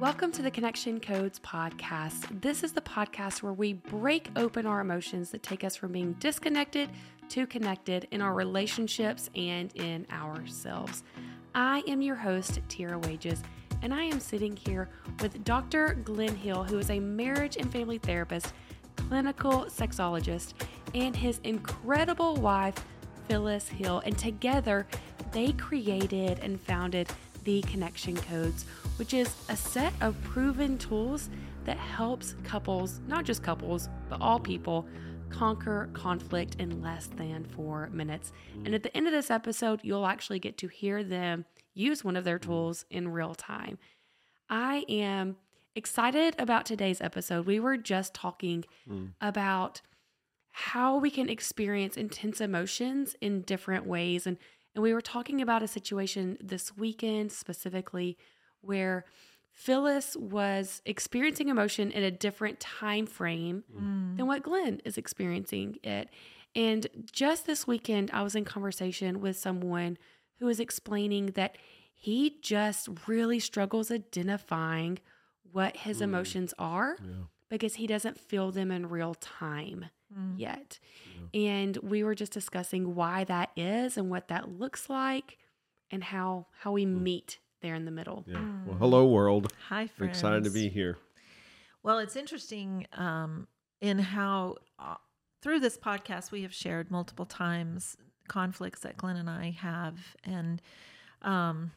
Welcome to the Connection Codes podcast. This is the podcast where we break open our emotions that take us from being disconnected to connected in our relationships and in ourselves. I am your host, Tira Wages, and I am sitting here with Dr. Glenn Hill, who is a marriage and family therapist, clinical sexologist, and his incredible wife, Phyllis Hill. And together, they created and founded the Connection Codes, which is a set of proven tools that helps couples, not just couples, but all people, conquer conflict in less than four minutes. And at the end of this episode, you'll actually get to hear them use one of their tools in real time. I am excited about today's episode. We were just talking mm. about how we can experience intense emotions in different ways and and we were talking about a situation this weekend specifically where Phyllis was experiencing emotion in a different time frame mm. than what Glenn is experiencing it. And just this weekend, I was in conversation with someone who was explaining that he just really struggles identifying what his mm. emotions are yeah. because he doesn't feel them in real time mm. yet. Yeah. And we were just discussing why that is and what that looks like and how how we mm. meet there in the middle. Yeah. Mm. Well, hello world. Hi friends. excited to be here. Well, it's interesting um, in how uh, through this podcast we have shared multiple times conflicts that Glenn and I have and um,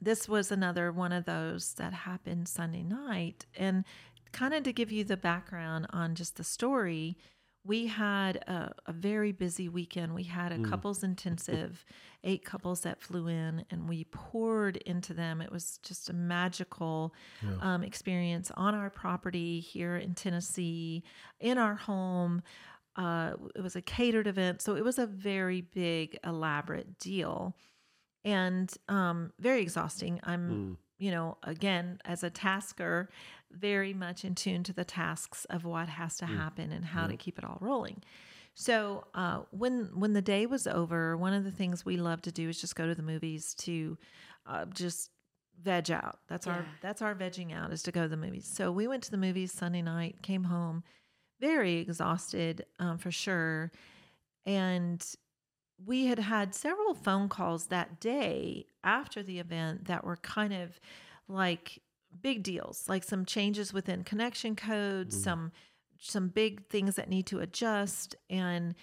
this was another one of those that happened Sunday night and kind of to give you the background on just the story we had a, a, very busy weekend. We had a mm. couples intensive, eight couples that flew in, and we poured into them. It was just a magical yeah. um, experience on our property here in Tennessee, in our home. Uh, it was a catered event, so it was a very big, elaborate deal, and um, very exhausting. I'm, mm. You know, again as a tasker, very much in tune to the tasks of what has to mm. happen and how to keep it all rolling. So uh, when when the day was over, one of the things we love to do is just go to the movies to uh, just veg out. That's yeah. our that's our vegging out is to go to the movies. So we went to the movies Sunday night, came home very exhausted um, for sure, and we had had several phone calls that day after the event that were kind of like big deals, like some changes within connection codes, mm some some big things that need to adjust and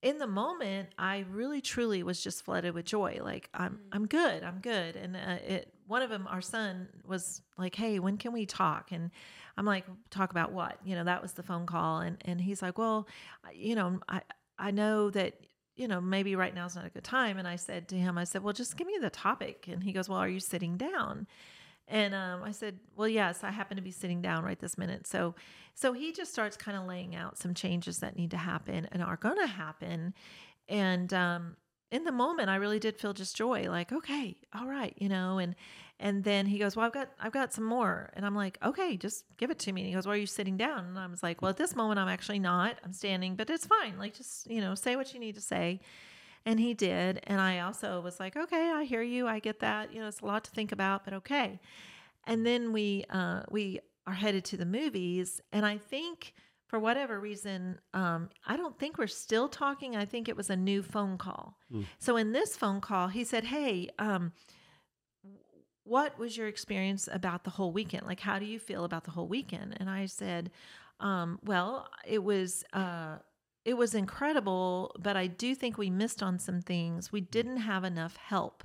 in the moment i really truly was just flooded with joy like i'm mm. I'm good i'm good and uh, it one of them our son was like hey when can we talk? And i'm like talk about what? You know that was the phone call and and he's like well you know i i know that you know maybe right now is not a good time and i said to him i said well just give me the topic and he goes well are you sitting down and um, I said, "Well, yes, I happen to be sitting down right this minute." So, so he just starts kind of laying out some changes that need to happen and are going to happen. And um, in the moment, I really did feel just joy, like, "Okay, all right," you know. And and then he goes, "Well, I've got I've got some more," and I'm like, "Okay, just give it to me." And he goes, "Well, are you sitting down?" And I was like, "Well, at this moment, I'm actually not. I'm standing, but it's fine. Like, just you know, say what you need to say." And he did. And I also was like, okay, I hear you. I get that. You know, it's a lot to think about, but okay. And then we uh, we are headed to the movies, and I think for whatever reason, um, I don't think we're still talking. I think it was a new phone call. Mm. So in this phone call, he said, "Hey." Um, what was your experience about the whole weekend? Like, how do you feel about the whole weekend? And I said, um, well, it was uh, it was incredible, but I do think we missed on some things. We didn't have enough help.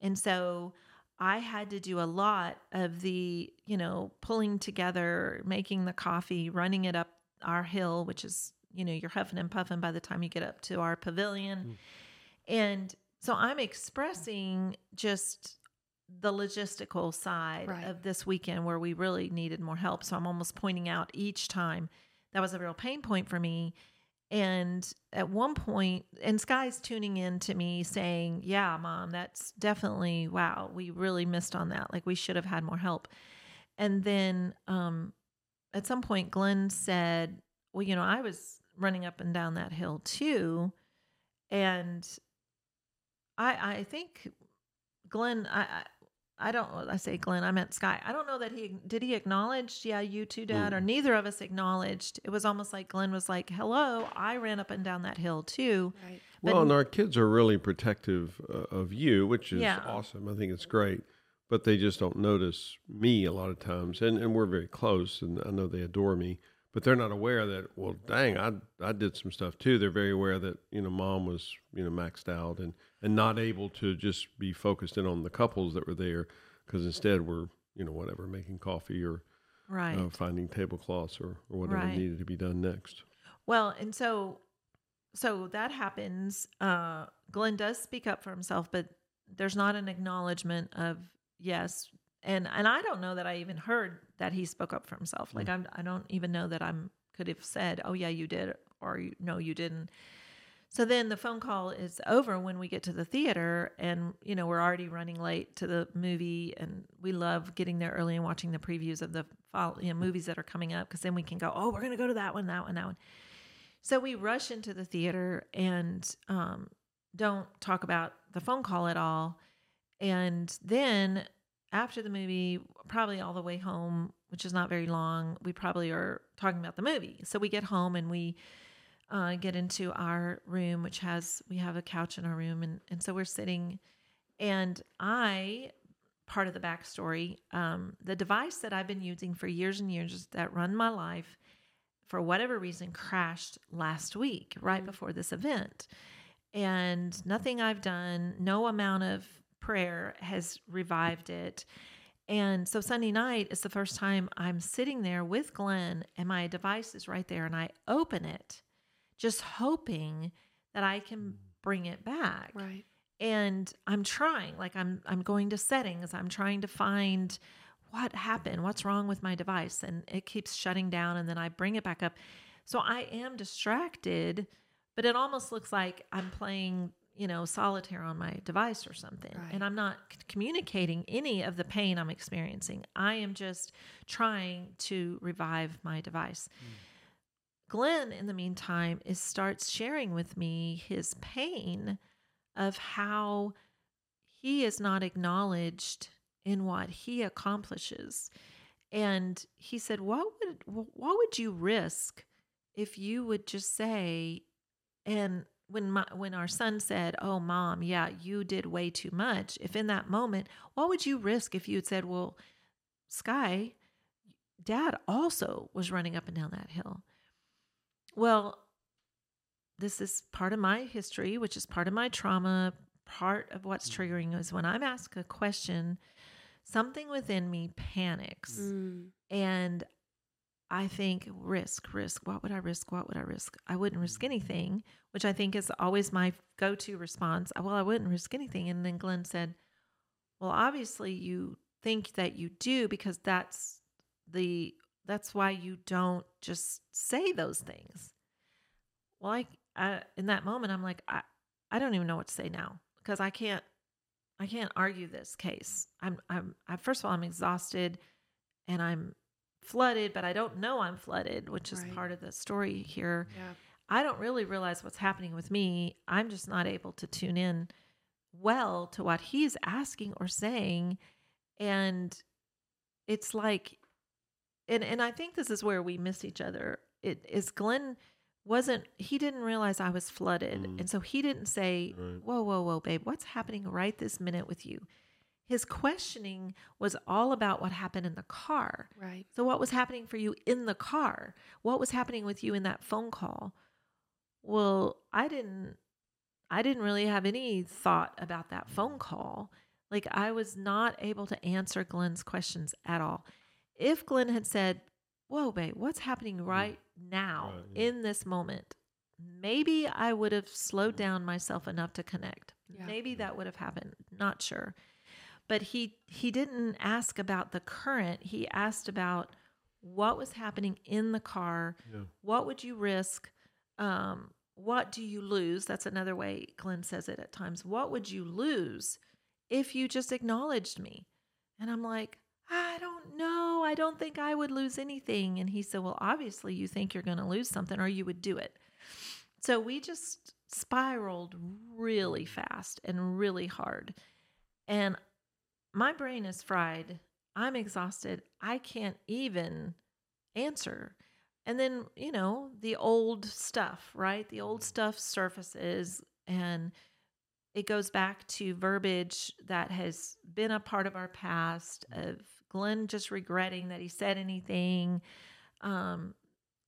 And so I had to do a lot of the, you know, pulling together, making the coffee, running it up our hill, which is, you know, you're huffing and puffing by the time you get up to our pavilion. Mm. And so I'm expressing just the logistical side right. of this weekend where we really needed more help. So I'm almost pointing out each time that was a real pain point for me and at one point, and Sky's tuning in to me saying, Yeah, mom, that's definitely, wow, we really missed on that. Like we should have had more help. And then um, at some point, Glenn said, Well, you know, I was running up and down that hill too. And I, I think Glenn, I, I don't. I say Glenn. I meant Sky. I don't know that he did. He acknowledge, yeah, you too, Dad, or neither of us acknowledged. It was almost like Glenn was like, "Hello, I ran up and down that hill too." Right. But- well, and our kids are really protective uh, of you, which is Yeah. awesome. I think it's great. But they just don't notice me a lot of times. And, and we're very close, and I know they adore me. But they're not aware that, well, dang, I, I did some stuff too. They're very aware that, you know, mom was, you know, maxed out and, and not able to just be focused in on the couples that were there because instead we're, you know, whatever, making coffee or Right. uh, finding tablecloths or, or whatever Right. needed to be done next. Well, and so so that happens. Uh Glenn does speak up for himself, but there's not an acknowledgement of yes. And and I don't know that I even heard that he spoke up for himself. Like I'm I don't even know that I'm could have said, "Oh yeah, you did," or you- "No, you didn't." So then the phone call is over when we get to the theater, and you know we're already running late to the movie, and we love getting there early and watching the previews of the you know, movies that are coming up because then we can go, oh, we're gonna go to that one, that one, that one. So we rush into the theater and um, don't talk about the phone call at all, and then after the movie, probably all the way home, which is not very long, we probably are talking about the movie. So we get home and we uh, get into our room, which has we have a couch in our room, and and so we're sitting, and I part of the backstory, um, the device that I've been using for years and years that run my life, for whatever reason, crashed last week right before this event, and nothing I've done, no amount of prayer has revived it. And so Sunday night is the first time I'm sitting there with Glenn and my device is right there and I open it just hoping that I can mm. bring it back. Right. And I'm trying, like I'm I'm going to settings, I'm trying to find what happened, what's wrong with my device and it keeps shutting down and then I bring it back up. So I am distracted, but it almost looks like I'm playing, you know, solitaire on my device or something. Right. And I'm not c- communicating any of the pain I'm experiencing. I am just trying to revive my device. Mm. Glenn, in the meantime, is starts sharing with me his pain of how he is not acknowledged in what he accomplishes. And he said, "What would what would you risk if you would just say?" And when my when our son said, "Oh, mom, yeah, you did way too much," if in that moment, what would you risk if you had said, "Well, Sky, Dad also was running up and down that hill." Well, this is part of my history, which is part of my trauma. Part of what's triggering is when I'm asked a question, something within me panics. Mm. And I think risk, risk. What would I risk? What would I risk? I wouldn't risk anything, which I think is always my go to response. Well, I wouldn't risk anything. And then Glenn said, Well, obviously you think that you do because that's the that's why you don't just say those things. Well, I, I in that moment I'm like, I, I don't even know what to say now because I can't I can't argue this case. I'm I'm I, first of all I'm exhausted and I'm flooded, but I don't know I'm flooded, which is Right. part of the story here. Yeah. I don't really realize what's happening with me. I'm just not able to tune in well to what he's asking or saying. And it's like, and, and I think this is where we miss each other. It is Glenn wasn't, he didn't realize I was flooded. Mm. And so he didn't say, Right. Whoa, whoa, whoa, babe, what's happening right this minute with you? His questioning was all about what happened in the car. Right. So, what was happening for you in the car? What was happening with you in that phone call? Well, I didn't. I didn't really have any thought about that phone call. Like I was not able to answer Glenn's questions at all. If Glenn had said, "Whoa, babe, what's happening right now Right, yeah. in this moment?" Maybe I would have slowed down myself enough to connect. Yeah. Maybe that would have happened. Not sure but he he didn't ask about the current he asked about what was happening in the car Yeah. what would you risk um, what do you lose that's another way glenn says it at times what would you lose if you just acknowledged me and i'm like i don't know i don't think i would lose anything and he said well obviously you think you're going to lose something or you would do it so we just spiraled really fast and really hard and my brain is fried. I'm exhausted. I can't even answer. And then, you know, the old stuff, right? The old stuff surfaces and it goes back to verbiage that has been a part of our past of Glenn just regretting that he said anything. Um,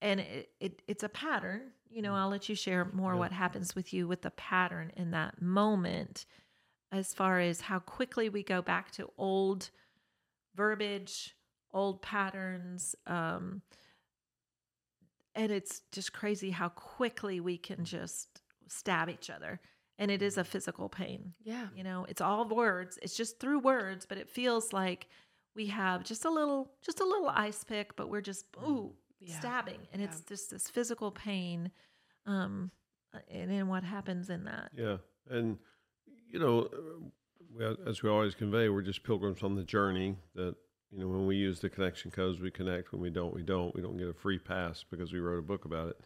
and it, it it's a pattern. You know, I'll let you share more Yeah. what happens with you with the pattern in that moment as far as how quickly we go back to old verbiage, old patterns. Um, and it's just crazy how quickly we can just stab each other. And it is a physical pain. Yeah. You know, it's all words. It's just through words, but it feels like we have just a little, just a little ice pick, but we're just ooh Yeah. stabbing, and Yeah. it's just this physical pain. Um, and then what happens in that? Yeah, and you know, uh, we, as we always convey, we're just pilgrims on the journey. That you know, when we use the connection codes, we connect. When we don't, we don't. We don't get a free pass because we wrote a book about it.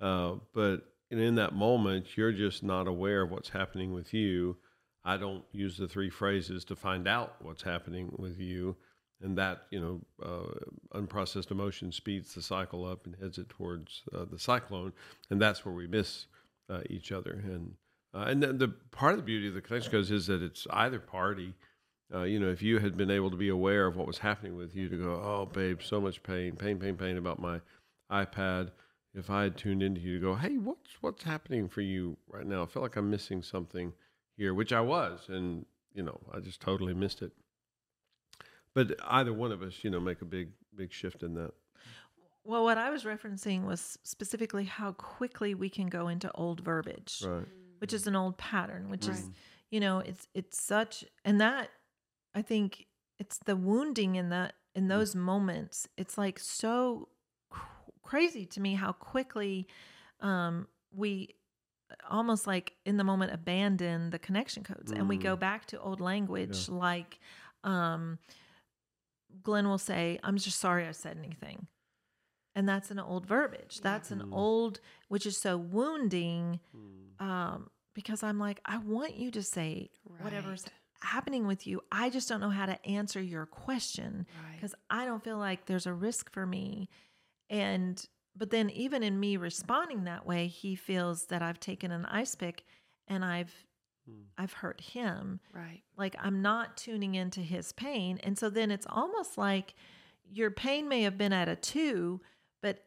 Uh, but and in that moment, you're just not aware of what's happening with you. I don't use the three phrases to find out what's happening with you. And that, you know, uh, unprocessed emotion speeds the cycle up and heads it towards uh, the cyclone. And that's where we miss uh, each other. And uh, and then the part of the beauty of the connection codes is that it's either party. Uh, you know, if you had been able to be aware of what was happening with you, to go, oh, babe, so much pain, pain, pain, pain about my iPad. If I had tuned into you to go, hey, what's what's happening for you right now? I feel like I'm missing something here, which I was, and you know, I just totally missed it. But either one of us, you know, make a big, big shift in that. Well, what I was referencing was specifically how quickly we can go into old verbiage, Right. which is an old pattern, which is, you know, it's it's such and that I think it's the wounding in that in those moments. It's like so cr- crazy to me how quickly um we almost like in the moment abandon the connection codes and we go Mm. back to old language like um Glenn will say, I'm just sorry I said anything. And that's an old verbiage. That's an Mm. old, which is so wounding Mm. um, because I'm like, I want you to say whatever's happening with you. I just don't know how to answer your question Right. because I don't feel like there's a risk for me. And, but then even in me responding that way, he feels that I've taken an ice pick and I've, Mm. I've hurt him Right. like I'm not tuning into his pain. And so then it's almost like your pain may have been at a two, but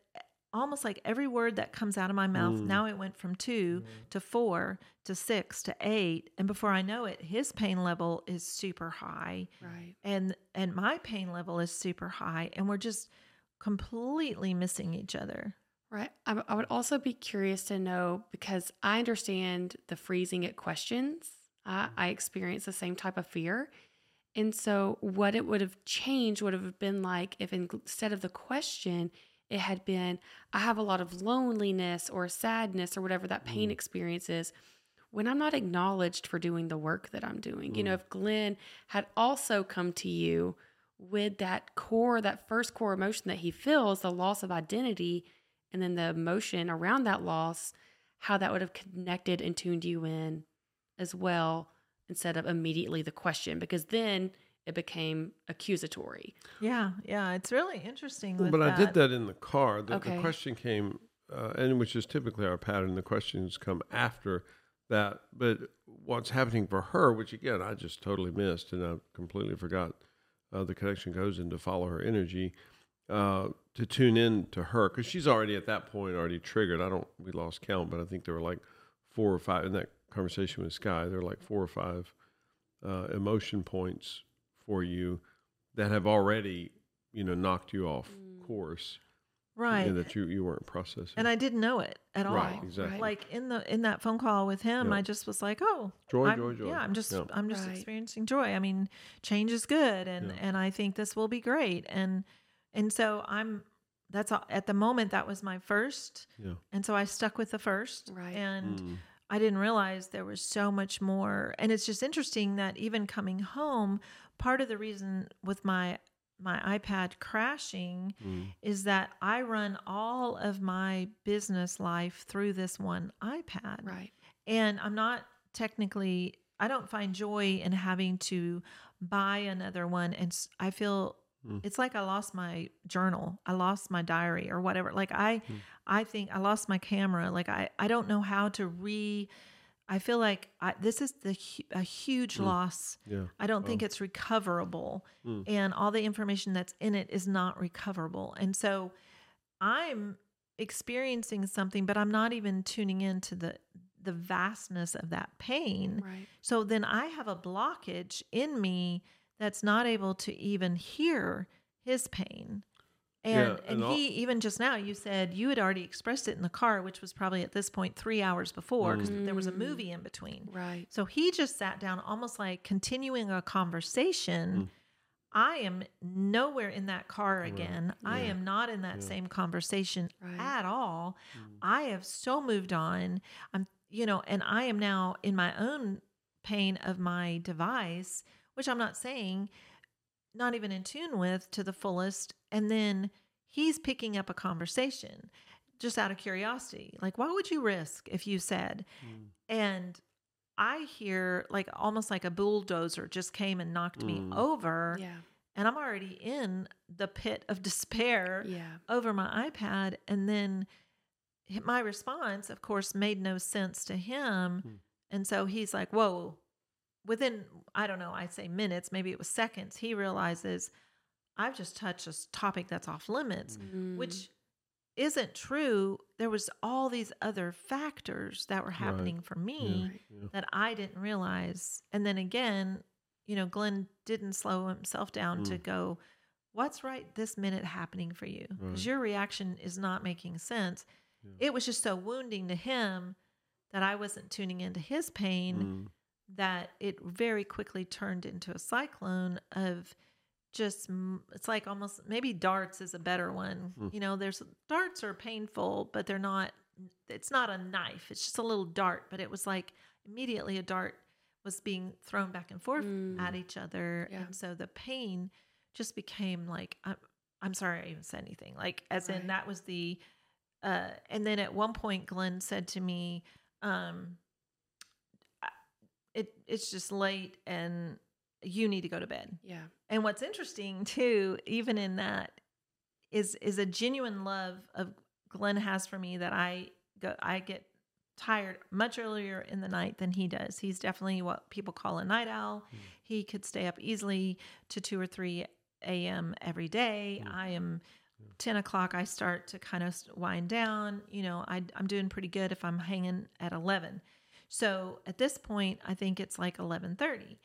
almost like every word that comes out of my mouth, Mm. now it went from two to four to six to eight. And before I know it, his pain level is super high Right. and and my pain level is super high. And we're just completely missing each other. Right. I, I would also be curious to know because I understand the freezing at questions. I, I experience the same type of fear. And so, what it would have changed would have been like if instead of the question, it had been, I have a lot of loneliness or sadness or whatever that pain mm. experience is. When I'm not acknowledged for doing the work that I'm doing, you know, mm. if Glenn had also come to you with that core, that first core emotion that he feels, the loss of identity, and then the emotion around that loss, how that would have connected and tuned you in as well instead of immediately the question, because then it became accusatory. Yeah, yeah. It's really interesting. Well, with but I did that in the car. The, Okay. the question came, uh, and which is typically our pattern. The questions come after that. But what's happening for her, which again I just totally missed, and I completely forgot. Uh, the connection goes in to follow her energy, uh, to tune in to her because she's already at that point already triggered. I don't we lost count, but I think there were like four or five in that conversation with Sky. There were like four or five uh, emotion points for you that have already you know knocked you off course right. and that you you weren't processing. and I didn't know it at all. Right, exactly. Like in the in that phone call with him, Yeah. I just was like, "Oh, Joy, I'm- joy, joy. Yeah, I'm just Yeah. I'm just Right. experiencing joy. I mean, change is good, and Yeah. and I think this will be great. And and so I'm that's all, at the moment that was my first, yeah. and so I stuck with the first, Right. and. Mm. I didn't realize there was so much more. And it's just interesting that even coming home, part of the reason with my my iPad crashing Mm. is that I run all of my business life through this one iPad. Right. And I'm not technically I don't find joy in having to buy another one and I feel Mm. it's like I lost my journal. I lost my diary or whatever. Like I Mm. I think I lost my camera. Like I I don't know how to re I feel like I, this is the a huge Mm. loss. Yeah. I don't think it's recoverable, Mm. and all the information that's in it is not recoverable. And so, I'm experiencing something, but I'm not even tuning into the the vastness of that pain. Right. So then I have a blockage in me that's not able to even hear his pain. And Yeah, and, and he even just now you said you had already expressed it in the car, which was probably at this point three hours before because there was a Mm. movie in between. Right. So he just sat down, almost like continuing a conversation. Mm. I am nowhere in that car again. I Yeah. am not in that Yeah. same conversation Right. at all. Mm. I have so moved on. I'm, you know, and I am now in my own pain of my device, which I'm not saying, not even in tune with to the fullest. And then he's picking up a conversation just out of curiosity. Like, what would you risk if you said, Mm. and I hear like almost like a bulldozer just came and knocked me Mm. over, Yeah. and I'm already in the pit of despair Yeah. over my iPad. And then my response, of course, made no sense to him. Hmm. And so he's like, Whoa, within, I don't know, I'd say minutes, maybe it was seconds, he realizes I've just touched a topic that's off limits, Mm. which isn't true. There was all these other factors that were happening for me Right. Yeah. that I didn't realize. And then again, you know, Glenn didn't slow himself down to Mm. go, What's right this minute happening for you? Because Right. your reaction is not making sense. Yeah. It was just so wounding to him that I wasn't tuning into his pain Mm. That it very quickly turned into a cyclone of just it's like almost maybe darts is a better one Mm. you know there's darts are painful but they're not it's not a knife it's just a little dart but it was like immediately a dart was being thrown back and forth Mm. at each other Yeah. and so the pain just became like I'm, I'm sorry i even said anything like as Right. in that was the uh and then at one point glenn said to me um I- it it's just late and you need to go to bed Yeah. and what's interesting too, even in that, is is a genuine love of Glenn has for me that I go I get tired much earlier in the night than he does. He's definitely what people call a night owl. Mm. He could stay up easily to two or three a.m. every day. Mm. I am. 10 o'clock i start to kind of wind down you know I, i'm doing pretty good if i'm hanging at 11 so at this point i think it's like 11.30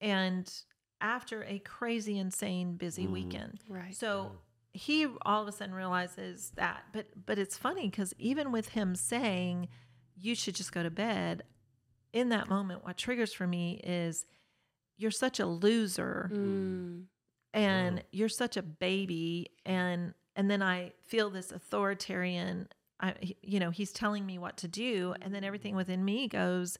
and after a crazy insane busy Mhm. weekend Right. so he all of a sudden realizes that but but it's funny because even with him saying you should just go to bed in that moment what triggers for me is you're such a loser Mm. and Wow. you're such a baby and and then i feel this authoritarian I, you know he's telling me what to do and then everything mm. within me goes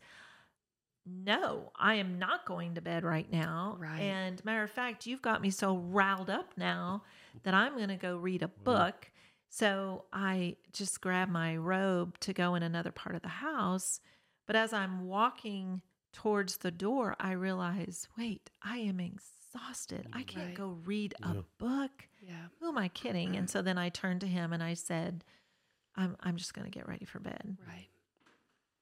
no i am not going to bed right now Right. and matter of fact you've got me so riled up now that i'm going to go read a mm. book so i just grab my robe to go in another part of the house but as i'm walking towards the door i realize wait i am exhausted i mm, can't Right. go read a Yeah. book Yeah. who am I kidding? And so then I turned to him and I said, I'm I'm just gonna get ready for bed. Right.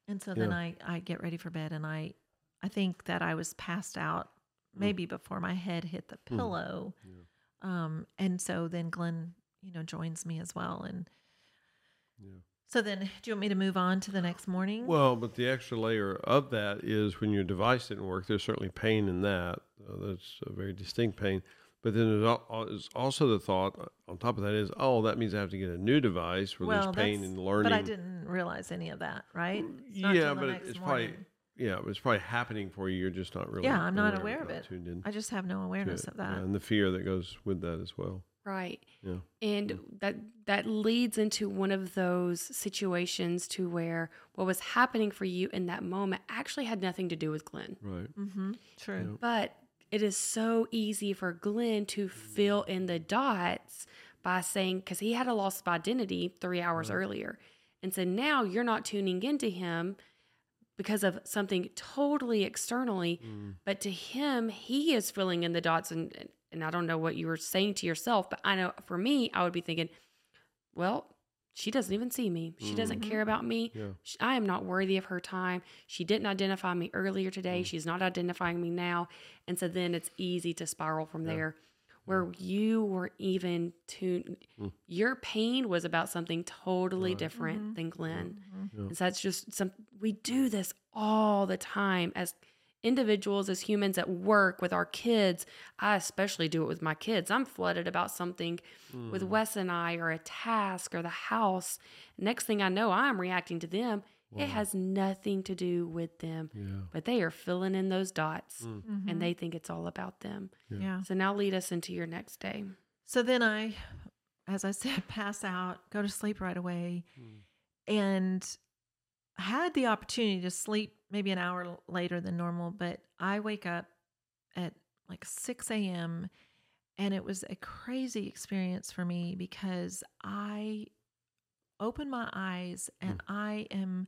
And so then I, I get ready for bed and I I think that I was passed out Mm. maybe before my head hit the Mm. pillow. Yeah. Um and so then Glenn, you know, joins me as well. And Yeah. so then do you want me to move on to the next morning? Well, but the extra layer of that is when your device didn't work, there's certainly pain in that. Uh, that's a very distinct pain. But then there's al- al- is also the thought uh, on top of that is, oh, that means I have to get a new device where well, there's pain and learning. But I didn't realize any of that, right? It's yeah, but it- next it's probably yeah, it's probably happening for you. You're just not really Yeah, I'm not aware you're of not it. Tuned in I just have no awareness of that. Yeah, and the fear that goes with that as well. Right. Yeah. And that that leads into one of those situations to where what was happening for you in that moment actually had nothing to do with Glenn. Right. Mm-hmm. True. But it is so easy for Glenn to fill in the dots by saying, because he had a loss of identity three hours Right. earlier. And so now you're not tuning into him because of something totally externally. Mm. But to him, he is filling in the dots. And, and- and I don't know what you were saying to yourself, but I know for me, I would be thinking, well, she doesn't even see me. She doesn't Mhm. care about me. Yeah. Sh- I am not worthy of her time. She didn't identify me earlier today. Mm. She's not identifying me now. And so then it's easy to spiral from Yeah. there where you were even to Mm. your pain was about something totally Right. different Mhm. than Glenn. Mhm. Yeah. And so that's just some we do this all the time as individuals, as humans at work with our kids. I especially do it with my kids. I'm flooded about something with Mm. Wes and I or a task or the house. Next thing I know, I'm reacting to them. Wow. It has nothing to do with them, Yeah. but they are filling in those dots Mm. Mhm. and they think it's all about them. Yeah. yeah. So now lead us into your next day. So then I, as I said, pass out, go to sleep right away, Mm. and I had the opportunity to sleep maybe an hour later than normal, but I wake up at like 6 a.m. and it was a crazy experience for me because I open my eyes and I am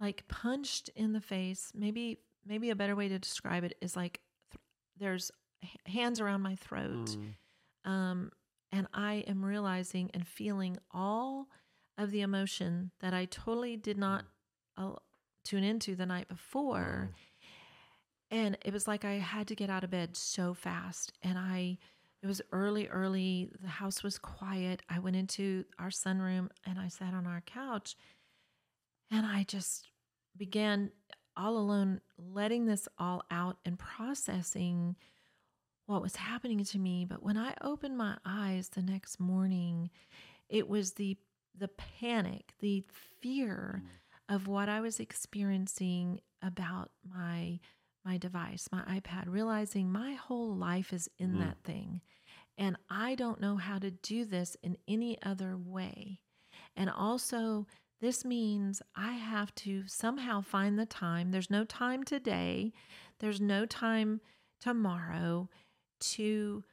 like punched in the face. Maybe maybe a better way to describe it is like th- there's h- hands around my throat Mm. um, and I am realizing and feeling all of the emotion that I totally did not uh, tune into the night before. Wow. And it was like I had to get out of bed so fast. And I, it was early, early. The house was quiet. I went into our sunroom and I sat on our couch and I just began all alone letting this all out and processing what was happening to me. But when I opened my eyes the next morning, it was the the panic, the fear mm. Of what I was experiencing about my my device, my iPad, realizing my whole life is in Mm. that thing. And I don't know how to do this in any other way. And also, this means I have to somehow find the time. There's no time today, there's no time tomorrow to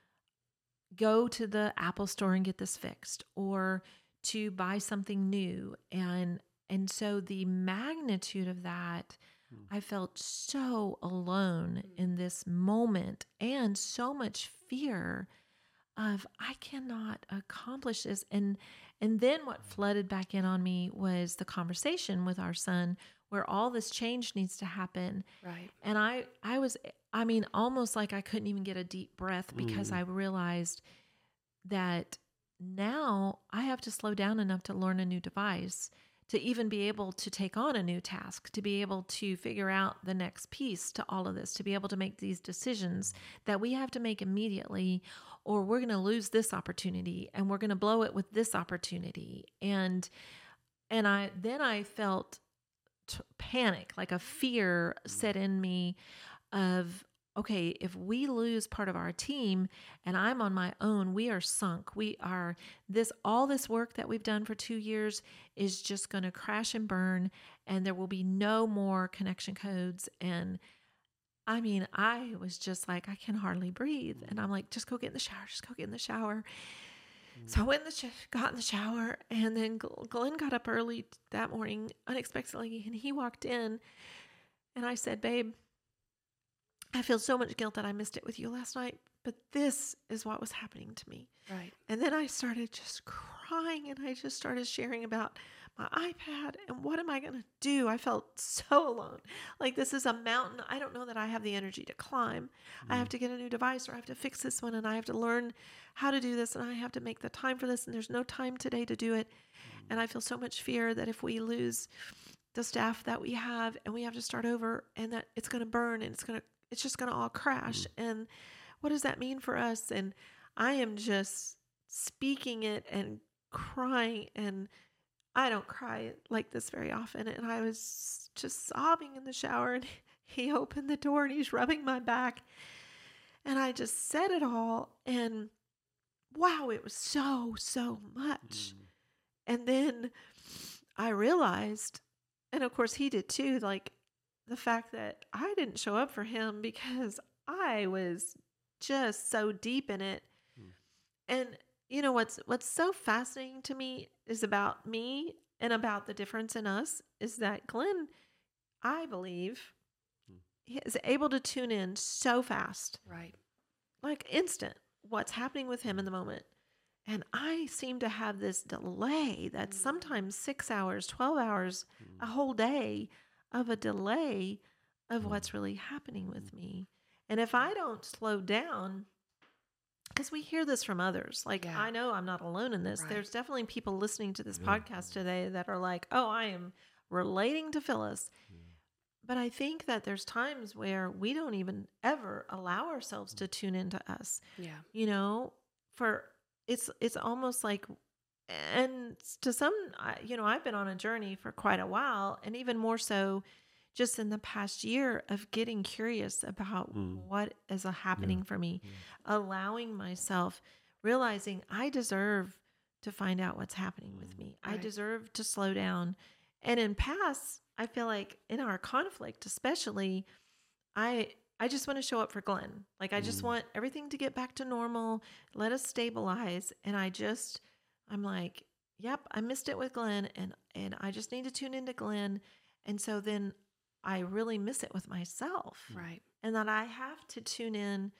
go to the Apple store and get this fixed or to buy something new and and so the magnitude of that Hmm. I felt so alone in this moment and so much fear of I cannot accomplish this and and then what flooded back in on me was the conversation with our son where all this change needs to happen Right. and I I was I mean almost like I couldn't even get a deep breath because Mm. I realized that now I have to slow down enough to learn a new device to even be able to take on a new task, to be able to figure out the next piece to all of this, to be able to make these decisions that we have to make immediately or we're going to lose this opportunity and we're going to blow it with this opportunity. And and I then I felt t- panic, like a fear set in me of okay, if we lose part of our team and I'm on my own, we are sunk. We are this all this work that we've done for 2 years is just going to crash and burn and there will be no more connection codes and I mean, I was just like, I can hardly breathe. And I'm like, just go get in the shower. Just go get in the shower. So I went in the sh- got in the shower, and then Glenn got up early that morning unexpectedly, and he walked in, and I said, "Babe, I feel so much guilt that I missed it with you last night, but this is what was happening to me." Right. And then I started just crying, and I just started sharing about my iPad and what am I going to do? I felt so alone. Like this is a mountain. I don't know that I have the energy to climb. I have mm. to get a new device or I have to fix this one and I have to learn how to do this and I have to make the time for this and there's no time today to do it. Mm. And I feel so much fear that if we lose the staff that we have and we have to start over and that it's going to burn and it's going to it's just going to all crash mm. and what does that mean for us and I am just speaking it and crying and I don't cry like this very often. And I was just sobbing in the shower, and he opened the door and he's rubbing my back. And I just said it all. And wow, it was so, so much. Mm. And then I realized, and of course he did too, like the fact that I didn't show up for him because I was just so deep in it. Hmm. And you know what's what's so fascinating to me is about me and about the difference in us is that Glenn I believe, hmm. is able to tune in so fast, Right. like instant, what's happening with him in hmm. the moment. And I seem to have this delay that's Mm. sometimes six hours, 12 hours, a whole day of a delay of mm. what's really happening with mm-hmm. me. And if I mm-hmm. don't slow down, because we hear this from others, like Yeah. I know I'm not alone in this. Right. There's definitely people listening to this Yeah. podcast today that are like, oh, I am relating to Phyllis. But I think that there's times where we don't even ever allow ourselves mm. to tune into us Yeah. you know for it's it's almost like and to some you know i've been on a journey for quite a while and even more so just in the past year of getting curious about Mm. what is happening for me allowing myself realizing i deserve to find out what's happening with me. I deserve to slow down. And in past i feel like in our conflict especially i i just want to show up for glenn. Like i just Mm. want everything to get back to normal let us stabilize and i just i'm like yep i missed it with glenn and and i just need to tune into glenn and so then i really miss it with myself Right. and that i have to tune in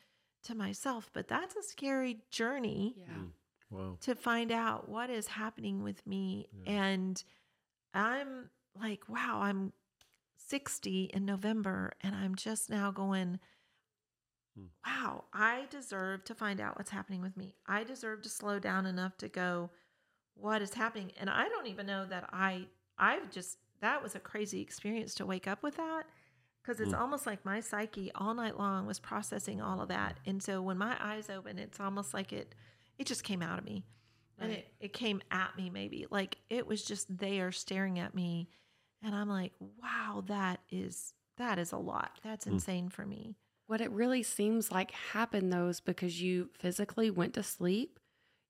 to myself but that's a scary journey Yeah. Mm. Wow. to find out what is happening with me Yeah. and i'm like wow i'm 60 in november and i'm just now going Hmm. wow i deserve to find out what's happening with me. I deserve to slow down enough to go what is happening? And i don't even know that i i've just that was a crazy experience to wake up with that because it's Hmm. almost like my psyche all night long was processing all of that. And so when my eyes open it's almost like it it just came out of me. And it, it came at me maybe. Like it was just there staring at me. And i'm like wow that is that is a lot. That's Mm. insane for me What it really seems like happened though is because you physically went to sleep,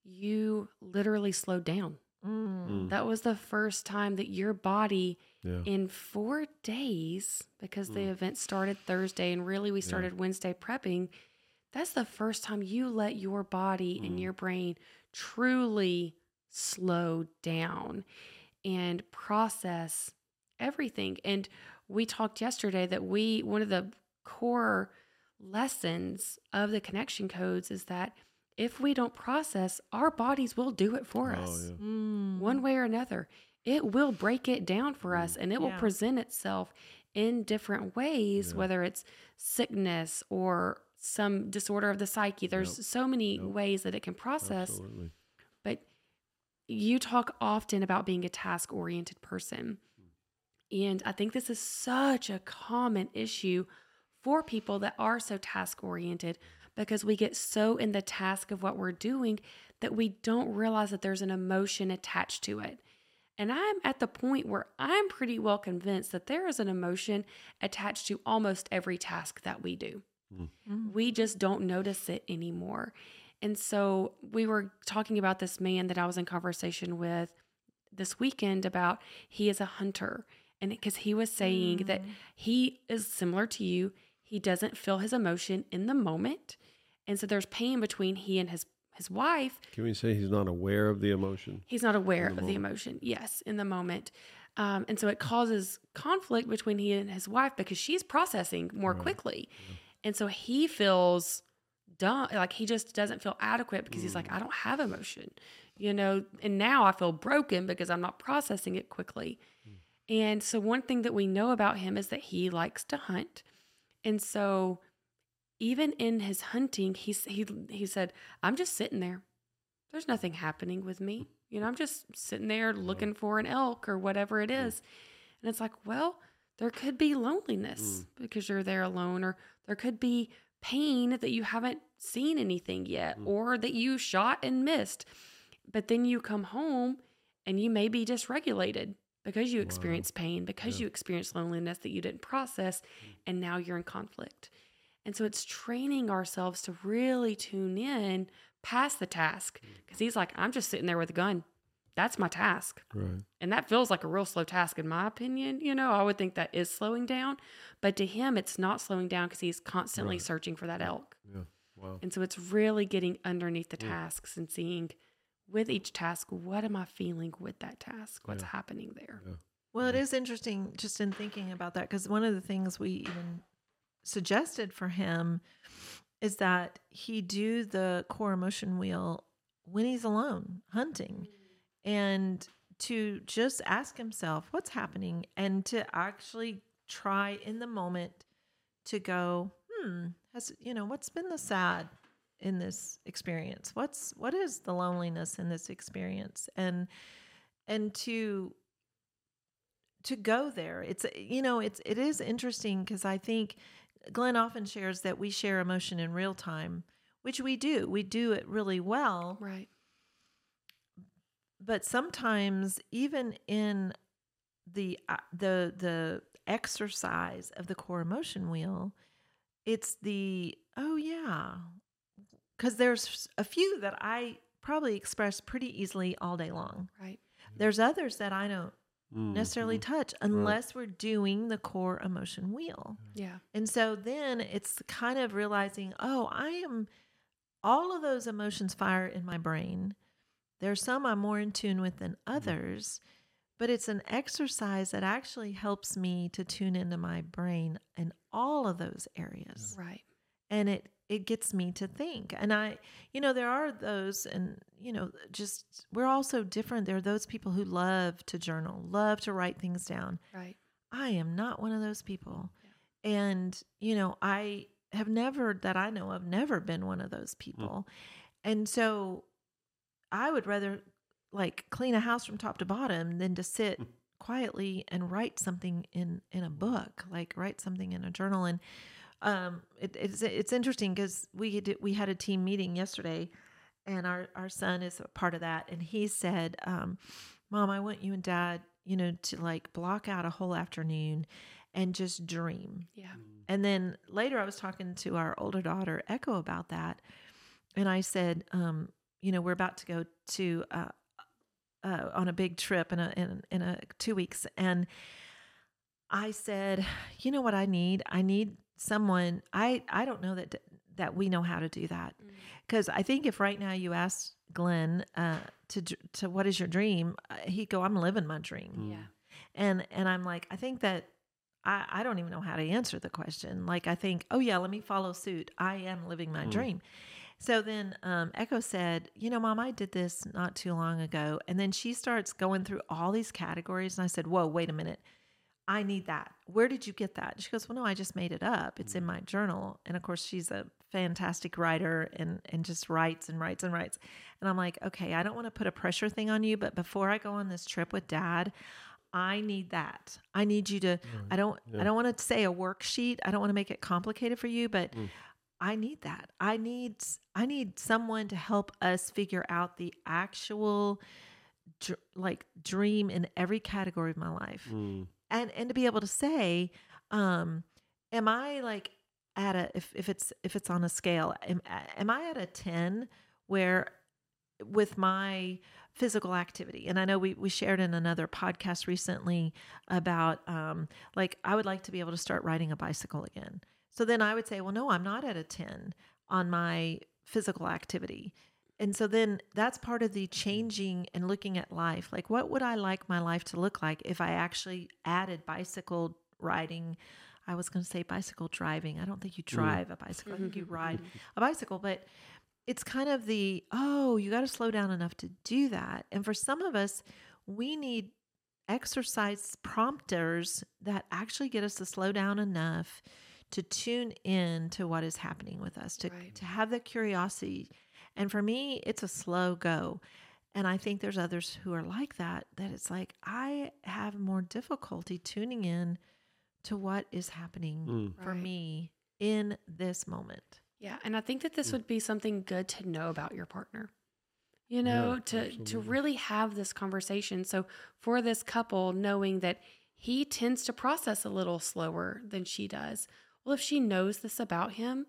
you literally slowed down. Mm. Mm. That was the first time that your body Yeah. in four days, because the Mm. event started Thursday and really we started Wednesday prepping, that's the first time you let your body and Mm. your brain truly slow down and process everything. And we talked yesterday that we, one of the core lessons of the connection codes is that if we don't process, our bodies will do it for Oh, us yeah. Mm. one way or another. It will break it down for us and it will present itself in different ways, Yeah. whether it's sickness or some disorder of the psyche. There's Yep. so many Yep. ways that it can process. Absolutely. But you talk often about being a task oriented person. And I think this is such a common issue for people that are so task oriented because we get so in the task of what we're doing that we don't realize that there's an emotion attached to it. And I'm at the point where I'm pretty well convinced that there is an emotion attached to almost every task that we do. Mm. We just don't notice it anymore. And so we were talking about this man that I was in conversation with this weekend about he is a hunter. And because he was saying that Mm. he is similar to you, he doesn't feel his emotion in the moment. And so there's pain between he and his his wife. Can we say he's not aware of the emotion? He's not aware In of the the emotion. Yes, in the moment. Um, and so it causes conflict between he and his wife because she's processing more Right. quickly. And so he feels dumb, like he just doesn't feel adequate because he's Mm. like, I don't have emotion, you know. And now I feel broken because I'm not processing it quickly. Mm. And so one thing that we know about him is that he likes to hunt. And so even in his hunting, he he he said, "I'm just sitting there. There's nothing happening with me. You know, I'm just sitting there looking for an elk or whatever it hmm. is." And it's like, well, there could be loneliness hmm. because you're there alone, or there could be pain that you haven't seen anything yet, hmm. or that you shot and missed. But then you come home and you may be dysregulated because you Wow. experience pain, because Yeah. you experience loneliness that you didn't process, mm. and now you're in conflict. And so it's training ourselves to really tune in past the task mm. because he's like, I'm just sitting there with a gun. That's my task. Right. And that feels like a real slow task, in my opinion. You know, I would think that is slowing down. But to him, it's not slowing down because he's constantly Right. searching for that elk. Yeah. Wow. And so it's really getting underneath the Yeah. tasks and seeing with each task, what am I feeling with that task? What's Yeah. happening there? Yeah. Well, it is interesting just in thinking about that because one of the things we even suggested for him is that he do the core emotion wheel when he's alone hunting and to just ask himself what's happening and to actually try in the moment to go, hmm, has you know, what's been the sad in this experience? What's what is the loneliness in this experience? And and to to go there. It's you know, it's it is interesting because I think Glenn often shares that we share emotion in real time, which we do. We do it really well. Right. But sometimes even in the uh, the the exercise of the core emotion wheel, it's the oh yeah. Cuz there's a few that I probably express pretty easily all day long. Right. There's others that I don't necessarily Mhm. touch unless we're doing the core emotion wheel. Yeah. And so then it's kind of realizing, oh, I am all of those emotions fire in my brain. There's some I'm more in tune with than others, but it's an exercise that actually helps me to tune into my brain in all of those areas. Right. And it it gets me to think. And I, you know, there are those and you know, just we're all so different. There are those people who love to journal, love to write things down. Right. I am not one of those people. And, you know, I have never, that I know of, never been one of those mm. people. And so I would rather like clean a house from top to bottom than to sit mm. quietly and write something in in a book, like write something in a journal. And um, it, it's it's interesting because we did, we had a team meeting yesterday, and our our son is a part of that, and he said, um, "Mom, I want you and Dad, you know, to like block out a whole afternoon and just dream." Yeah. And then later, I was talking to our older daughter, Echo, about that. And I said, um, you know, we're about to go to uh, uh, on a big trip in a in, in a two weeks, and I said, you know what I need? I need someone. I I don't know that that we know how to do that. Because I think if right now you asked Glenn uh, to to what is your dream, uh, he'd go, I'm living my dream. Yeah. and and i'm like i think that i i don't even know how to answer the question. Like i think oh yeah let me follow suit. I am living my Mm. dream. So then um, echo said you know mom i did this not too long ago. And then she starts going through all these categories and i said whoa wait a minute i need that where did you get that she goes well no i just made it up it's in my journal and of course she's a fantastic writer and and just writes and writes and writes and i'm like okay i don't want to put a pressure thing on you but before i go on this trip with dad I need that. I need you to I don't Yeah. I don't want to say a worksheet. I don't want to make it complicated for you, but Mm. I need that. I need I need someone to help us figure out the actual dr- like dream in every category of my life. Mm. And and to be able to say um am I like at a if if it's if it's on a scale am, am I at a 10 where with my physical activity? And i know we, we shared in another podcast recently about um, like i would like to be able to start riding a bicycle again. So then i would say well no i'm not at a 10 on my physical activity and so then that's part of the mm. changing and looking at life. Like what would i like my life to look like if i actually added bicycle riding? I was going to say bicycle driving. I don't think you mm. drive a bicycle. I think you ride a bicycle but it's kind of the oh you got to slow down enough to do that. And for some of us we need exercise prompters that actually get us to slow down enough to tune in to what is happening with us to Right. to have the curiosity and for me it's a slow go and i think there's others who are like that that it's like i have more difficulty tuning in to what is happening Mm. for Right. me in this moment Yeah, and I think that Mm. this would be something good to know about your partner. You know, Yeah, to to really have this conversation. So for this couple knowing that he tends to process a little slower than she does. Well, if she knows this about him,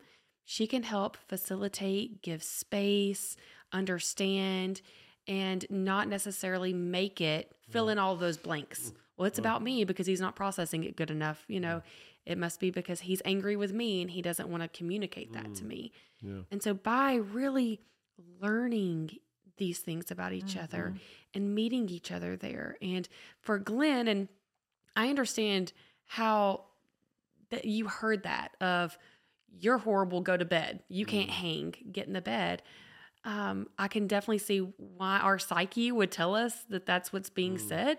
she can help facilitate, give space, understand and not necessarily make it fill mm. in all those blanks. Mm. Well, it's mm. about me because he's not processing it good enough, you know. It must be because he's angry with me and he doesn't want to communicate that to me. Yeah. And so by really learning these things about each other mm-hmm. and meeting each other there and for Glenn and I understand how that you heard that of you're horrible, go to bed. You can't hang, get in the bed. Um, I can definitely see why our psyche would tell us that that's what's being said.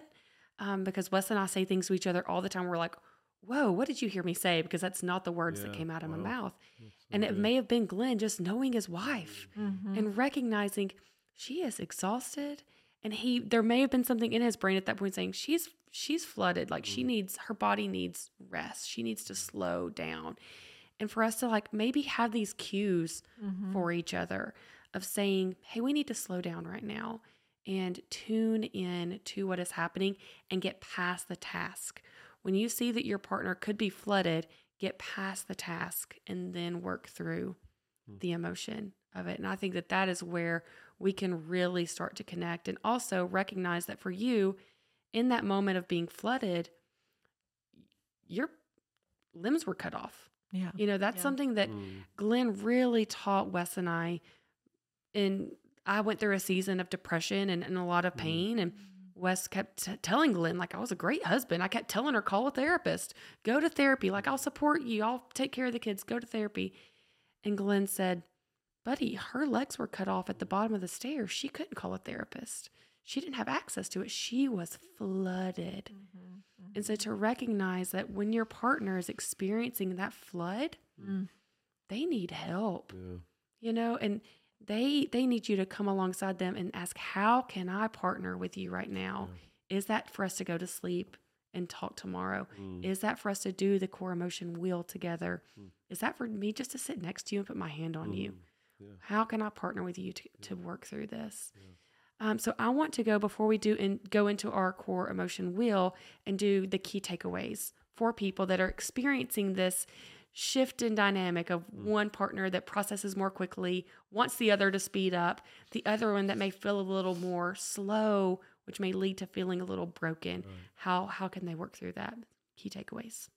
Um, because Wes and I say things to each other all the time. We're like, whoa, what did you hear me say? Because that's not the words that came out of my mouth. That's so And it good. may have been Glenn just knowing his wife Mhm. and recognizing she is exhausted. And he there may have been something in his brain at that point saying she's she's flooded. Like she needs her body needs rest. She needs to slow down. And for us to like maybe have these cues Mhm. for each other of saying, hey, we need to slow down right now and tune in to what is happening and get past the task. When you see that your partner could be flooded, get past the task and then work through Hmm. the emotion of it. And I think that that is where we can really start to connect and also recognize that for you, in that moment of being flooded, your limbs were cut off. Yeah. You know, that's Yeah. something that Mm. Glenn really taught Wes and I. And I went through a season of depression and, and a lot of Mhm. pain. And Wes kept t- telling Glenn, like, I was a great husband. I kept telling her, call a therapist, go to therapy. Like, I'll support you. I'll take care of the kids. Go to therapy. And Glenn said, Buddy, her legs were cut off at the bottom of the stairs. She couldn't call a therapist. She didn't have access to it. She was flooded. Mhm. And so to recognize that when your partner is experiencing that flood, Mm. they need help Yeah. you know and they they need you to come alongside them and ask how can i partner with you right now is that for us to go to sleep and talk tomorrow Mm. is that for us to do the core emotion wheel together Mm. is that for me just to sit next to you and put my hand on you Mm. Yeah. how can i partner with you to, to work through this um, so i want to go before we do and go into our core emotion wheel and do the key takeaways for people that are experiencing this shift in dynamic of one partner that processes more quickly wants the other to speed up the other one that may feel a little more slow which may lead to feeling a little broken. Right. how how can they work through that? Key takeaways.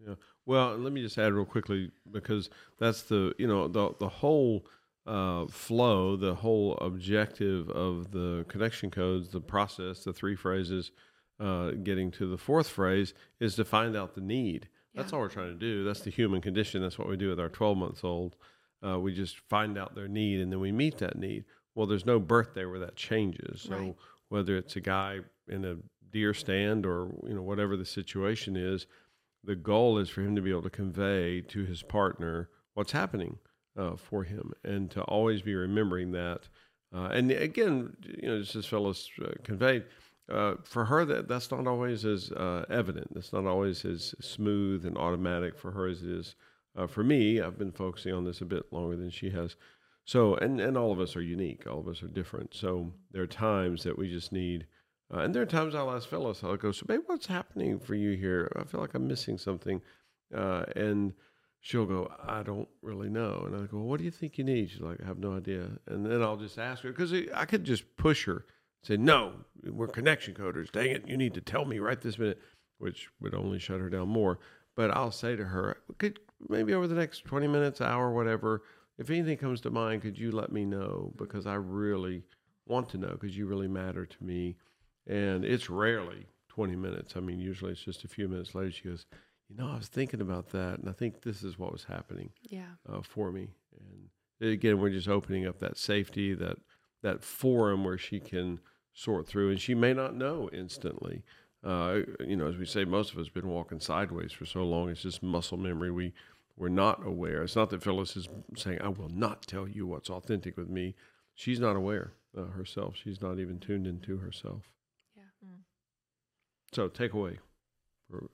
Yeah. Well, let me just add real quickly because that's the you know the the whole uh, flow, the whole objective of the connection codes, the process, the three phrases, uh, getting to the fourth phrase is to find out the need. That's all we're trying to do. That's the human condition. That's what we do with our twelve months old. Uh, we just find out their need and then we meet that need. Well, there's no birthday where that changes. So Right. whether it's a guy in a deer stand or you know whatever the situation is, the goal is for him to be able to convey to his partner what's happening uh, for him and to always be remembering that. Uh, and again, you know, just as Phyllis uh, conveyed, uh, for her that that's not always as uh, evident. It's not always as smooth and automatic for her as it is for me. I've been focusing on this a bit longer than she has. So, and and all of us are unique. All of us are different. So there are times that we just need. Uh, and there are times I'll ask Phyllis, I'll go, so babe, what's happening for you here? I feel like I'm missing something. Uh, and she'll go, I don't really know. And I go, well, what do you think you need? She's like, I have no idea. And then I'll just ask her, because I could just push her, say, no, we're connection coders. Dang it, you need to tell me right this minute, which would only shut her down more. But I'll say to her, could maybe over the next 20 minutes, hour, whatever, if anything comes to mind, could you let me know? Because I really want to know, because you really matter to me and it's rarely 20 minutes. I mean, usually it's just a few minutes later. She goes, You know, I was thinking about that, and I think this is what was happening yeah uh, for me. And again, we're just opening up that safety, that that forum where she can sort through, and she may not know instantly. Uh, you know, as we say, most of us have been walking sideways for so long. It's just muscle memory. We we're not aware. It's not that Phyllis is saying, "I will not tell you what's authentic with me." She's not aware uh, herself. She's not even tuned into herself. Yeah. Mm. So takeaway for,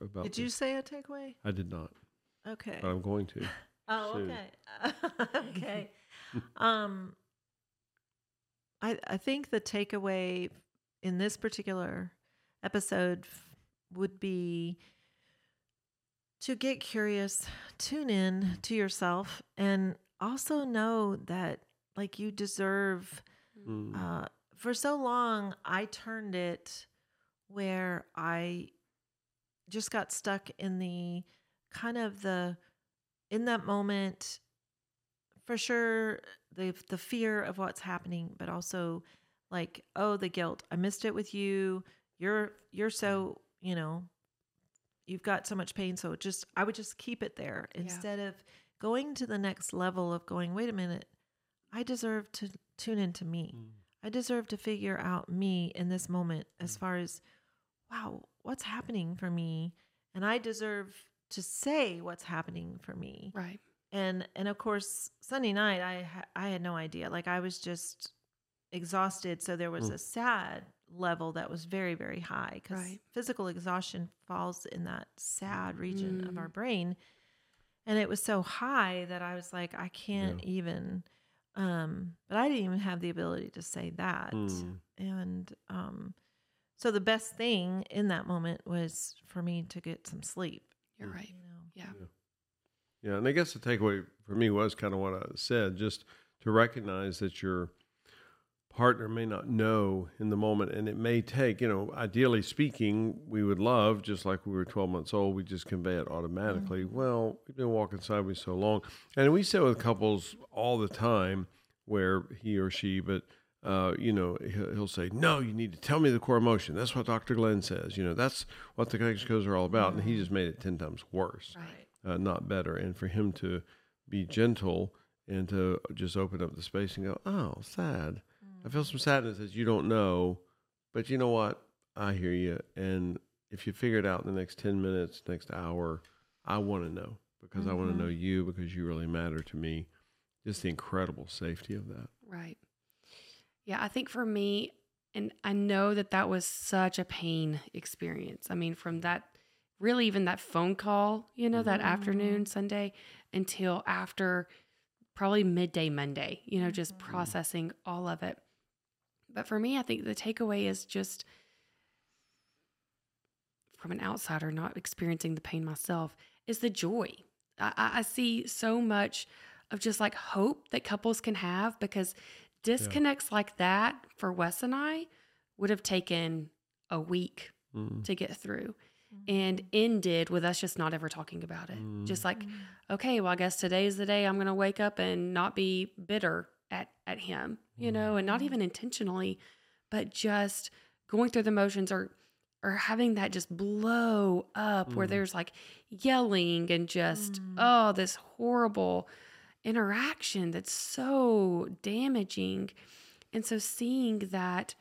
about Did you this. say a takeaway? I did not, Okay. but I'm going to. Oh, soon. okay. okay. um I I think the takeaway in this particular episode would be to get curious, tune in to yourself and also know that like you deserve Mm. uh, for so long, I turned it where I just got stuck in the kind of the in that moment. For sure, the the fear of what's happening, but also like, oh, the guilt. I missed it with you. You're you're so you know you've got so much pain so just i would just keep it there instead of going to the next level of going wait a minute i deserve to tune into me Mm. i deserve to figure out me in this moment as far as wow what's happening for me and i deserve to say what's happening for me Right. and and of course sunday night i ha- i had no idea like i was just exhausted so there was Mm. a sad level that was very very high because Right. physical exhaustion falls in that sad region of Mm. our brain and it was so high that i was like i can't even um but i didn't even have the ability to say that Mm. and um so the best thing in that moment was for me to get some sleep You're Mm. right. you know Yeah. Yeah, and I guess the takeaway for me was kind of what I said, just to recognize that your partner may not know in the moment, and it may take, you know, ideally speaking, we would love, just like we were 12 months old, we just convey it automatically. Well, we've been walking sideways so long. And we sit with couples all the time where he or she, but uh, you know, he'll, he'll say, "No, you need to tell me the core emotion." That's what Dr. Glenn says. You know, that's what the connection codes are all about, and he just made it ten times worse Right. uh, not better. And for him to be gentle and to just open up the space and go, oh, sad. I feel some sadness that you don't know, but you know what? I hear you. And if you figure it out in the next 10 minutes, next hour, I want to know because I want to know you because you really matter to me. Just the incredible safety of that. Right. Yeah, I think for me, and I know that that was such a pain experience. I mean, from that, really, even that phone call, you know, that Mhm. afternoon Sunday until after probably midday Monday, you know, just Mhm. processing all of it. But for me, I think the takeaway is just from an outsider, not experiencing the pain myself, is the joy. I I see so much of just like hope that couples can have because disconnects like that for Wes and I would have taken a week Mm. to get through and ended with us just not ever talking about it. Mm. Just like, Mhm. okay, well, I guess today's the day I'm going to wake up and not be bitter at, at him, you know, and not even intentionally, but just going through the motions or, or having that just blow up where Mm. there's like yelling and just, Mm. oh, this horrible interaction that's so damaging. And so seeing that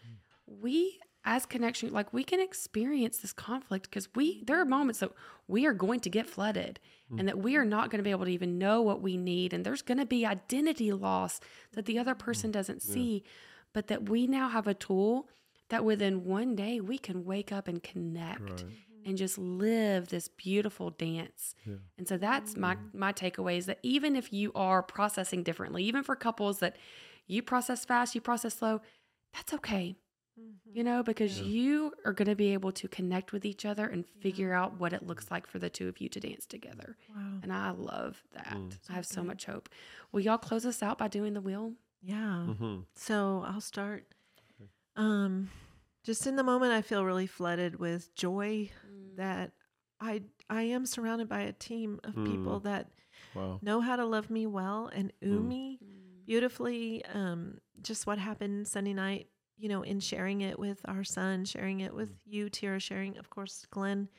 we as connection like we can experience this conflict because we there are moments that we are going to get flooded mm. and that we are not going to be able to even know what we need and there's going to be identity loss that the other person mm. doesn't Yeah. see but that we now have a tool that within one day we can wake up and connect Right. And just live this beautiful dance. Yeah. And so that's my my takeaway is that even if you are processing differently, even for couples that you process fast, you process slow, that's okay. Mhm. You know, because Yeah. you are going to be able to connect with each other and figure out what it looks like for the two of you to dance together. Wow. And I love that. Mm. I have so good. much hope. Will y'all close us out by doing the wheel? Yeah. hmm So I'll start. Um, just in the moment, I feel really flooded with joy that I I am surrounded by a team of people Mm. that Wow. know how to love me well and ooh Mm. me beautifully. Um, just what happened Sunday night, you know, in sharing it with our son, sharing it with you, Tira, sharing, of course, Glenn,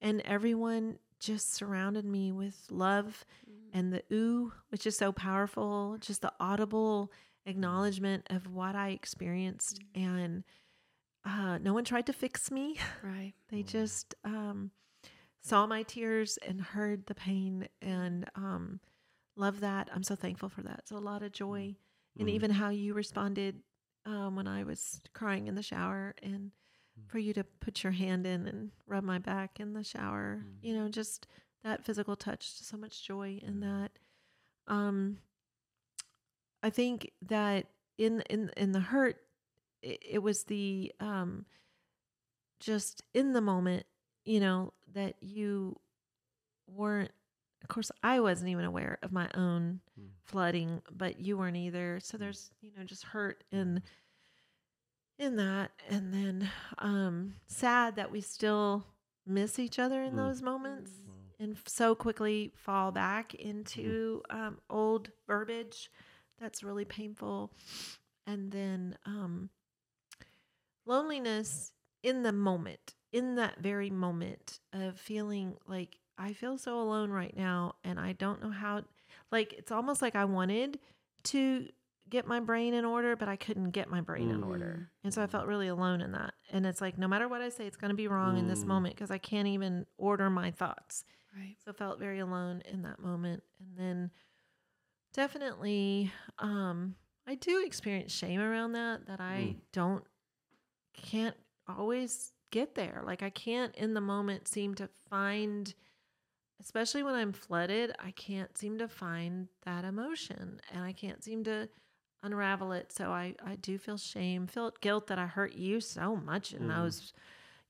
and everyone just surrounded me with love and the ooh, which is so powerful, just the audible acknowledgement of what I experienced. And uh, no one tried to fix me. Right. They just um, saw my tears and heard the pain and um, love that. I'm so thankful for that. So a lot of joy. And Mhm. even how you responded um, when I was crying in the shower and for you to put your hand in and rub my back in the shower, you know, just that physical touch, so much joy in that. Um, I think that in in in the hurt, it, it was the um, just in the moment, you know, that you weren't. Of course, I wasn't even aware of my own Mm. flooding, but you weren't either. So there's you know just hurt in in that, and then um, sad that we still miss each other in Mm. those moments Wow. and so quickly fall back into um, old verbiage that's really painful and then um, loneliness in the moment, in that very moment of feeling like I feel so alone right now and I don't know how like it's almost like I wanted to get my brain in order, but I couldn't get my brain in order. And so I felt really alone in that. And it's like no matter what I say, it's going to be wrong in this Mm. moment because I can't even order my thoughts. Right. So I felt very alone in that moment. And then definitely um I do experience shame around that that I Mm. don't can't always get there. Like I can't in the moment seem to find especially when I'm flooded, I can't seem to find that emotion and I can't seem to unravel it. So I I do feel shame, feel guilt that I hurt you so much in Mhm. those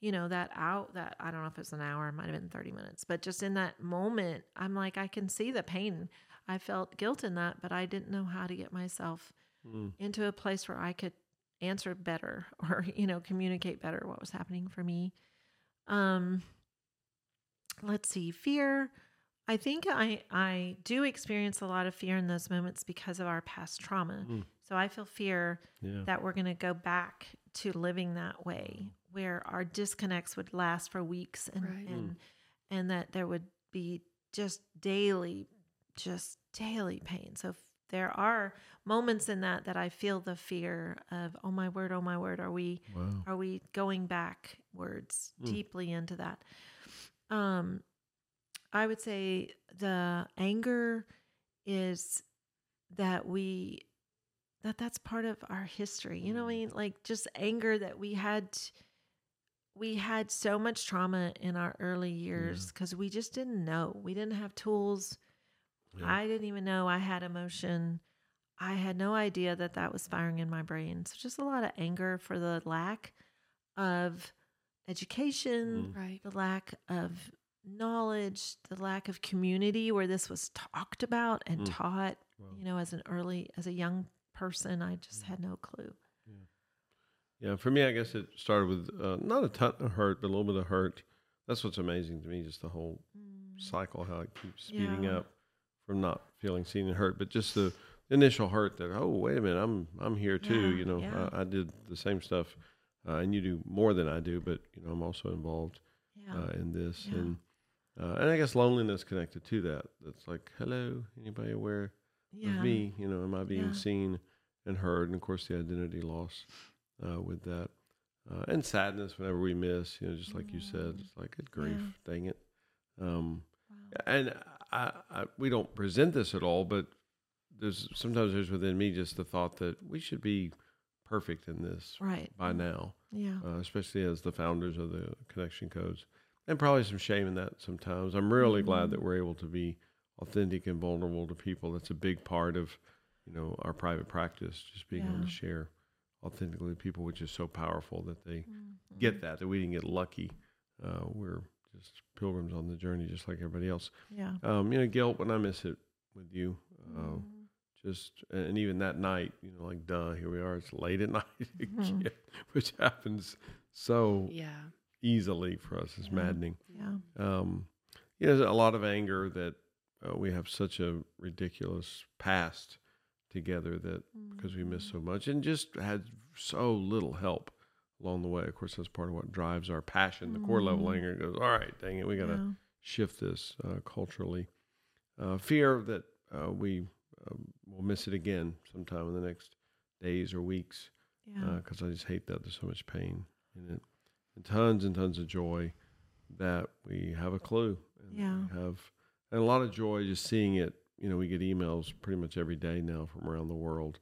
you know that out that I don't know if it's an hour, it might have been 30 minutes, but just in that moment, I'm like I can see the pain. I felt guilt in that, but I didn't know how to get myself Mm. into a place where I could answer better or you know communicate better what was happening for me. Um let's see, fear. I think I I do experience a lot of fear in those moments because of our past trauma. Mm. So I feel fear Yeah. that we're going to go back to living that way where our disconnects would last for weeks and Right. and and that there would be just daily just daily pain. So f- there are moments in that that I feel the fear of oh my word oh my word are we Wow. are we going backwards Mm. deeply into that? Um i would say the anger is that we that that's part of our history you know what i mean? Like just anger that we had we had so much trauma in our early years because we just didn't know. We didn't have tools Yeah. i didn't even know i had emotion i had no idea that that was firing in my brain so just a lot of anger for the lack of education Mm. Right. the lack of knowledge, the lack of community where this was talked about and Mm. taught. Wow. You know, as an early, as a young person, I just Mm. had no clue. Yeah, for me, I guess it started with uh, not a ton of hurt, but a little bit of hurt. That's what's amazing to me, just the whole cycle, how it keeps speeding Yeah. up from not feeling seen and hurt, but just the initial hurt that oh wait a minute, I'm I'm here too. Yeah, you know, yeah. I, I did the same stuff, uh, and you do more than I do, but you know I'm also involved Yeah. uh, in this, and uh, and I guess loneliness connected to that. That's like hello, anybody aware of me? You know, am I being seen and heard? And of course, the identity loss uh, with that, uh, and sadness whenever we miss. You know, just like you said, Mm. it's like good grief, dang it. Um, Wow. and I, I, we don't present this at all, but there's sometimes there's within me just the thought that we should be perfect in this Right. by now, Yeah. uh, especially as the founders of the connection codes, and probably some shame in that sometimes. I'm really glad Mhm. that we're able to be authentic and vulnerable to people. That's a big part of, you know, our private practice, just being able to share authentically with people, which is so powerful that they Mhm. get that, that we didn't get lucky. Uh, we're just pilgrims on the journey, just like everybody else. Yeah. Um, you know, guilt when I miss it with you. Uh, Mhm. just and even that night, you know, like duh, here we are. It's late at night Mhm. which happens so Yeah. easily for us. It's Yeah. maddening. Yeah. Um, you know, there's a lot of anger that uh, we have such a ridiculous past together that because we missed so much and just had so little help along the way. Of course, that's part of what drives our passion. The core level Mhm. anger goes, all right, dang it, we got to Yeah. shift this uh, culturally. Uh, fear that uh, we um, will miss it again sometime in the next days or weeks Yeah. because I just hate that there's so much pain in it, and tons and tons of joy that we have a clue. And Yeah. we have and a lot of joy just seeing it. You know, we get emails pretty much every day now from around the world.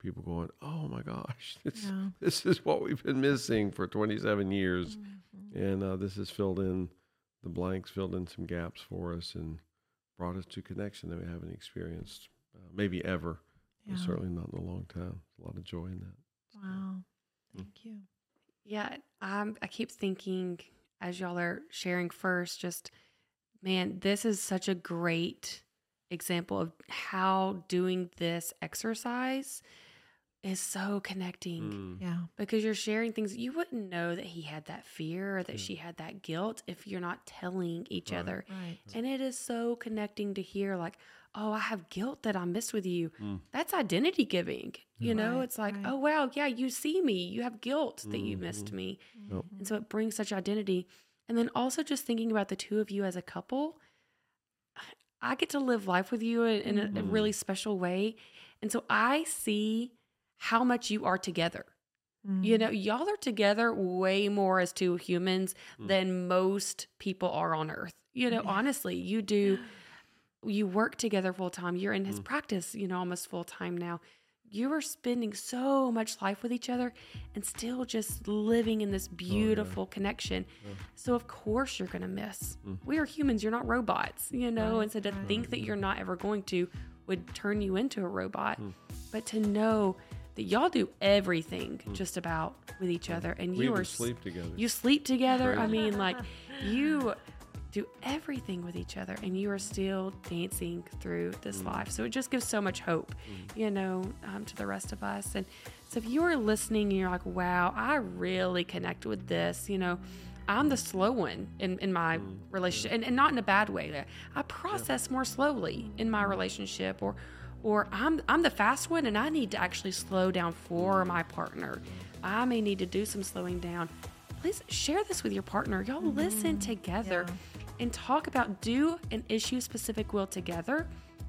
People going, "Oh my gosh, this yeah. this is what we've been missing for 27 years." Mhm. and uh, this has filled in the blanks, filled in some gaps for us, and brought us to connection that we haven't experienced uh, maybe ever, Yeah. but certainly not in a long time. A lot of joy in that. Wow. Mm. Thank you. Yeah, I'm, I keep thinking as y'all are sharing first, just man, this is such a great example of how doing this exercise is so connecting Mm. Yeah. because you're sharing things you wouldn't know that he had that fear or that Yeah. she had that guilt if you're not telling each Right. other. Right. And it is so connecting to hear, like, oh, I have guilt that I missed with you. Mm. That's identity giving. You know, Right, it's like, right. oh, wow, yeah, you see me. You have guilt that you missed Mhm. me. Yep. And so it brings such identity. And then also just thinking about the two of you as a couple, I get to live life with you in, in a, a Mhm. really special way. And so I see how much you are together. You Mm. know, y'all are together way more as two humans Mm. than most people are on earth. You know, Yeah. honestly, you do, you work together full time. You're in his Mm. practice, you know, almost full time now. You are spending so much life with each other and still just living in this beautiful connection. Yeah. So, of course, you're going to miss. Mm. We are humans. You're not robots, you know? Right, and so to right. think that you're not ever going to would turn you into a robot. Mm. But to know that y'all do everything just about with each other and we you are sleep together. you sleep together. I mean, like you do everything with each other and you are still dancing through this Mm. life. So it just gives so much hope, you know, um, to the rest of us. And so if you are listening and you're like, wow, I really connect with this, you know, I'm the slow one in, in my Mm, relationship and, and not in a bad way. I process more slowly in my relationship or or I'm I'm the fast one and I need to actually slow down for my partner. I may need to do some slowing down. Please share this with your partner. Y'all mm-hmm. listen together Yeah. and talk about do an issue specific wheel together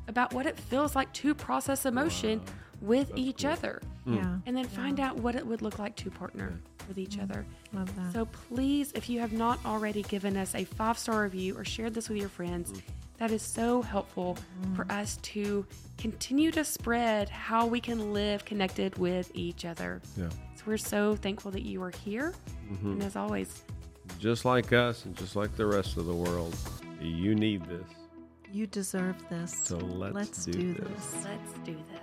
about what it feels like to process emotion with each other. Mm. Yeah. And then find out what it would look like to partner with each other. Love that. So please, if you have not already given us a five star review or shared this with your friends, mm. That is so helpful for us to continue to spread how we can live connected with each other. yeah. So we're so thankful that you are here. Mhm. And as always, Just like us and just like the rest of the world, you need this. you deserve this. So let's, Let's do, do this. this. let's do this.